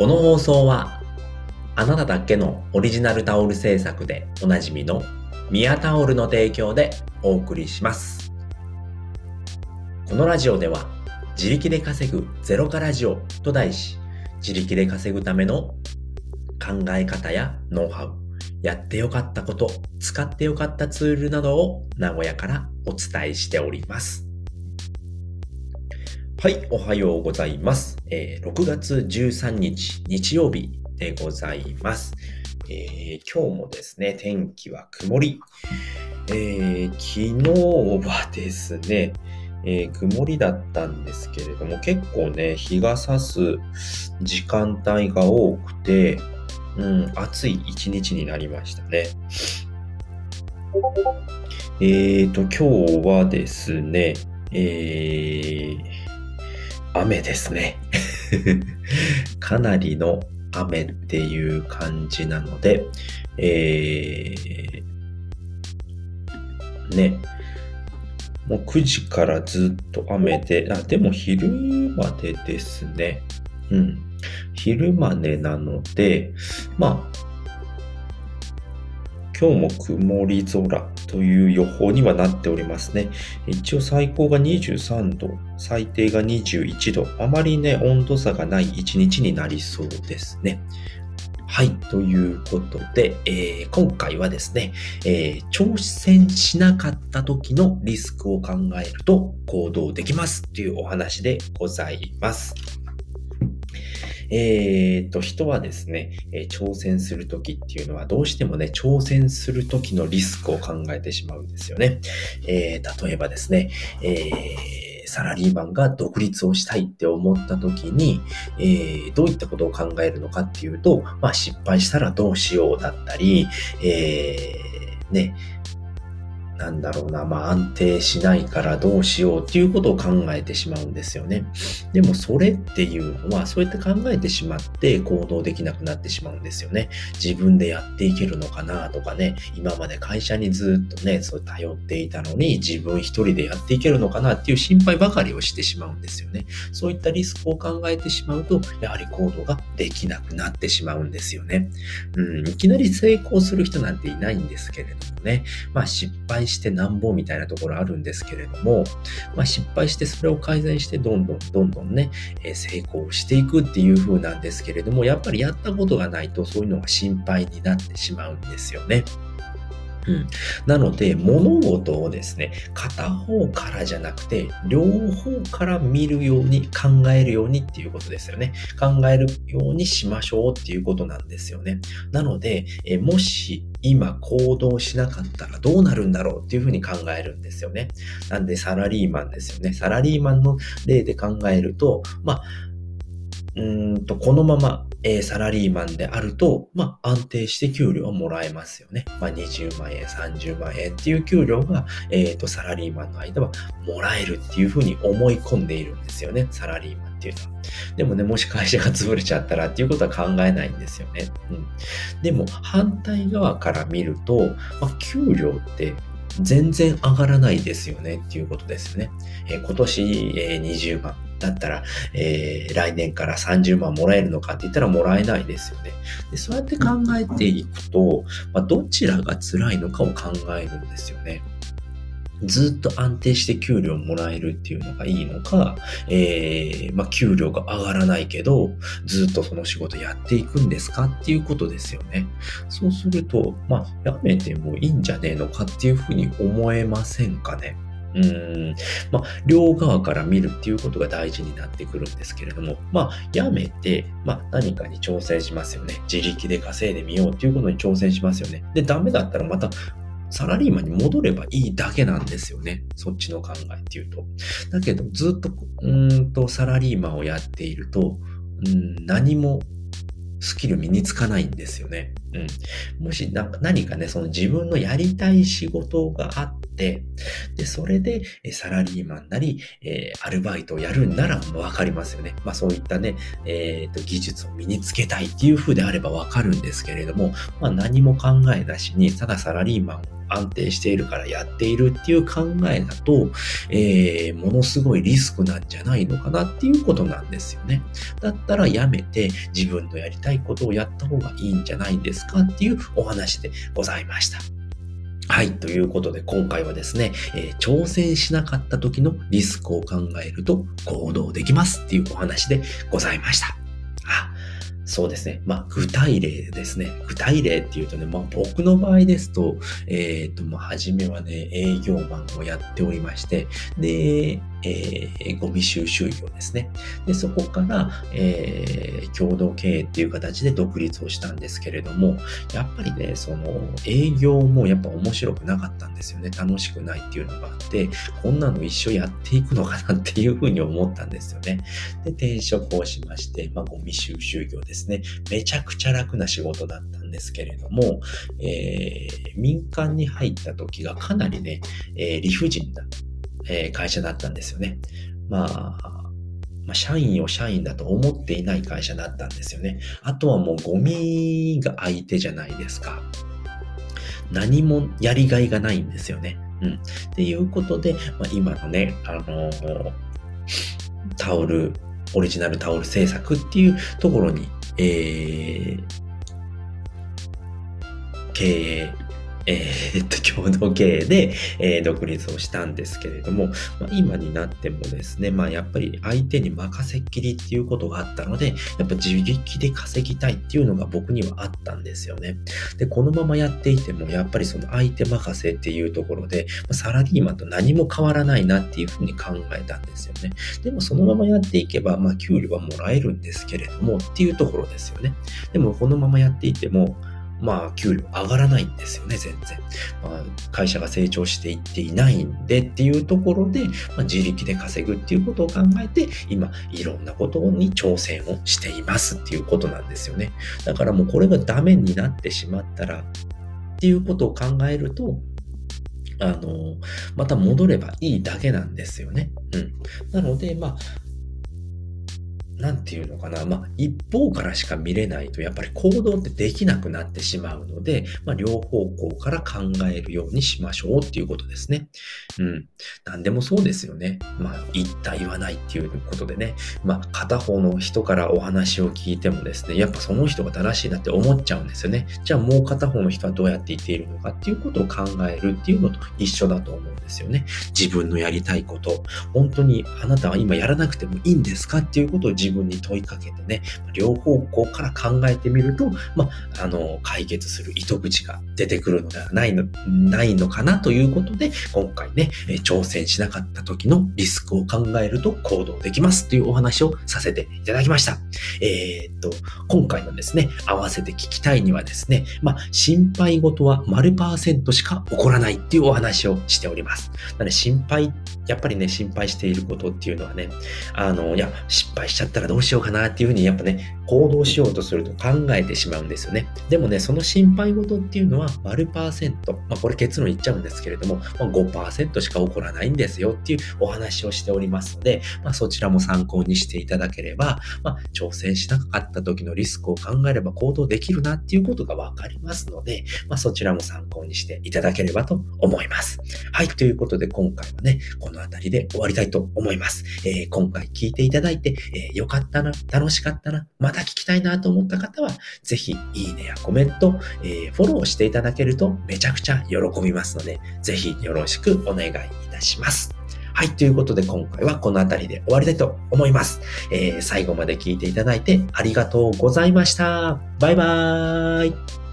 この放送は、あなただけのオリジナルタオル制作でおなじみのミヤタオルの提供でお送りします。このラジオでは、自力で稼ぐゼロカラジオと題し、自力で稼ぐための考え方やノウハウ、やってよかったこと、使ってよかったツールなどを名古屋からお伝えしております。はい、おはようございます。えー、6月13日日曜日でございます。えー、今日もですね、天気は曇り。えー、昨日はですね、えー、曇りだったんですけれども、結構ね、日が差す時間帯が多くて、うん、暑い一日になりましたね。えーと、今日はですね、えー、雨ですね。かなりの雨っていう感じなので、えー、ね、もう9時からずっと雨で、あ、でも昼までですね。うん。昼までなので、まあ、今日も曇り空という予報にはなっておりますね。一応最高が23度、最低が21度。あまりね、温度差がない一日になりそうですね。はい。ということで、えー、今回はですね、えー、挑戦しなかった時のリスクを考えると行動できますというお話でございます。えー、と、人はですね、えー、挑戦するときっていうのはどうしてもね、挑戦するときのリスクを考えてしまうんですよね。えー、例えばですね、えー、サラリーマンが独立をしたいって思った時に、えー、どういったことを考えるのかっていうと、まあ失敗したらどうしようだったり、えー、ね、なんだろうな、まあ安定しないからどうしようっていうことを考えてしまうんですよね。でもそれっていうのは、そうやって考えてしまって行動できなくなってしまうんですよね。自分でやっていけるのかなとかね、今まで会社にずっとね、そう頼っていたのに自分一人でやっていけるのかなっていう心配ばかりをしてしまうんですよね。そういったリスクを考えてしまうと、やはり行動ができなくなってしまうんですよね。うん、いきなり成功する人なんていないんですけれどもね、まあ失敗してなんぼみたいなところあるんですけれども、まあ、失敗してそれを改善してどんどんどんどんね、え、成功していくっていう風なんですけれども、やっぱりやったことがないとそういうのが心配になってしまうんですよね。うん。なので、物事をですね、片方からじゃなくて、両方から見るように、考えるようにっていうことですよね。考えるようにしましょうっていうことなんですよね。なので、えもし今行動しなかったらどうなるんだろうっていうふうに考えるんですよね。なんで、サラリーマンですよね。サラリーマンの例で考えると、まあ、うんと、このまま、え、サラリーマンであると、まあ、安定して給料をもらえますよね。まあ、20万円、30万円っていう給料が、えっ、ー、と、サラリーマンの間はもらえるっていうふうに思い込んでいるんですよね。サラリーマンっていうのは。でもね、もし会社が潰れちゃったらっていうことは考えないんですよね。うん。でも、反対側から見ると、まあ、給料って全然上がらないですよねっていうことですよね。えー、今年、えー、20万。だったら、えー、来年から30万もらえるのかって言ったらもらえないですよね。でそうやって考えていくと、まあ、どちらが辛いのかを考えるんですよね。ずっと安定して給料もらえるっていうのがいいのか、えー、まあ、給料が上がらないけど、ずっとその仕事やっていくんですかっていうことですよね。そうすると、まあ、やめてもいいんじゃねえのかっていうふうに思えませんかね。うん。まあ、両側から見るっていうことが大事になってくるんですけれども、まあ、やめて、まあ、何かに挑戦しますよね。自力で稼いでみようっていうことに挑戦しますよね。で、ダメだったらまた、サラリーマンに戻ればいいだけなんですよね。そっちの考えっていうと。だけど、ずっと、うんと、サラリーマンをやっていると、うん、何もスキル身につかないんですよね。うん。もし何かね、その自分のやりたい仕事があって、で、それでサラリーマンなり、えー、アルバイトをやるんならわかりますよね。まあそういったね、えっ、ー、と、技術を身につけたいっていう風であればわかるんですけれども、まあ何も考えなしに、ただサラリーマン安定しているからやっているっていう考えだと、えー、ものすごいリスクなんじゃないのかなっていうことなんですよね。だったらやめて自分のやりたいことをやった方がいいんじゃないんですか？っていうお話でございました。はい。ということで、今回はですね、えー、挑戦しなかった時のリスクを考えると行動できますっていうお話でございました。そうですね。まあ、具体例ですね。具体例っていうとね、まあ、僕の場合ですと、えっ、と、まあ、初めはね、営業マンをやっておりまして、で、えー、ゴミ収集業ですね。で、そこから、えー、共同経営っていう形で独立をしたんですけれども、やっぱりね、その営業もやっぱ面白くなかったんですよね。楽しくないっていうのがあって、こんなの一緒やっていくのかなっていうふうに思ったんですよね。で、転職をしまして、まあ、ゴミ収集業ですですね。めちゃくちゃ楽な仕事だったんですけれども、えー、民間に入った時がかなりね、えー、理不尽なえ会社だったんですよね。まあ、まあ、社員を社員だと思っていない会社だったんですよね。あとはもうゴミが相手じゃないですか。何もやりがいがないんですよね。うん。っていうことで、まあ、今のね、あのー、タオル、オリジナルタオル制作っていうところに、えー、経営えー、っと、共同経営で、えー、独立をしたんですけれども、まあ、今になってもですね、まあやっぱり相手に任せっきりっていうことがあったので、やっぱ自力で稼ぎたいっていうのが僕にはあったんですよね。で、このままやっていても、やっぱりその相手任せっていうところで、まあ、サラリーマンと何も変わらないなっていうふうに考えたんですよね。でもそのままやっていけば、まあ給料はもらえるんですけれどもっていうところですよね。でもこのままやっていても、まあ、給料上がらないんですよね、全然。まあ、会社が成長していっていないんでっていうところで、まあ、自力で稼ぐっていうことを考えて、今、いろんなことに挑戦をしていますっていうことなんですよね。だからもうこれがダメになってしまったら、っていうことを考えると、あの、また戻ればいいだけなんですよね。うん。なので、まあ、なんていうのかな、まあ、一方からしか見れないと、やっぱり行動ってできなくなってしまうので、まあ、両方向から考えるようにしましょうっていうことですね。うん。何でもそうですよね。まあ、言った言わないっていうことでね、まあ、片方の人からお話を聞いてもですね、やっぱその人が正しいなって思っちゃうんですよね。じゃあもう片方の人はどうやって言っているのかっていうことを考えるっていうのと一緒だと思うんですよね。自分のやりたいこと、本当にあなたは今やらなくてもいいんですかっていうことを自自分に問いかけてね、両方向から考えてみると、まあ、あの、解決する糸口が出てくるのではないの、ないのかなということで、今回ね、挑戦しなかった時のリスクを考えると行動できますというお話をさせていただきました。えー、っと、今回のですね、合わせて聞きたいにはですね、まあ、心配事は丸パーセントしか起こらないっていうお話をしております。なので心配、やっぱりね、心配していることっていうのはね、あの、いや、失敗しちゃったったらどうしようかなっていうふうにやっぱね、行動しようとすると考えてしまうんですよね。でもね、その心配事っていうのは、丸パーセント、まあこれ結論言っちゃうんですけれども、まあ、5%しか起こらないんですよっていうお話をしておりますので、まあそちらも参考にしていただければ、まあ挑戦しなかった時のリスクを考えれば行動できるなっていうことがわかりますので、まあそちらも参考にしていただければと思います。はい、ということで今回はね、この辺りで終わりたいと思います。えー、今回聞いていただいて、えー、よかったな、楽しかったな、また聞きたいなと思った方は、ぜひ、いいねやコメント、えー、フォローしていただけるとめちゃくちゃ喜びますので、ぜひよろしくお願いいたします。はい。ということで今回はこの辺りで終わりたいと思います。えー、最後まで聞いていただいてありがとうございました。バイバーイ。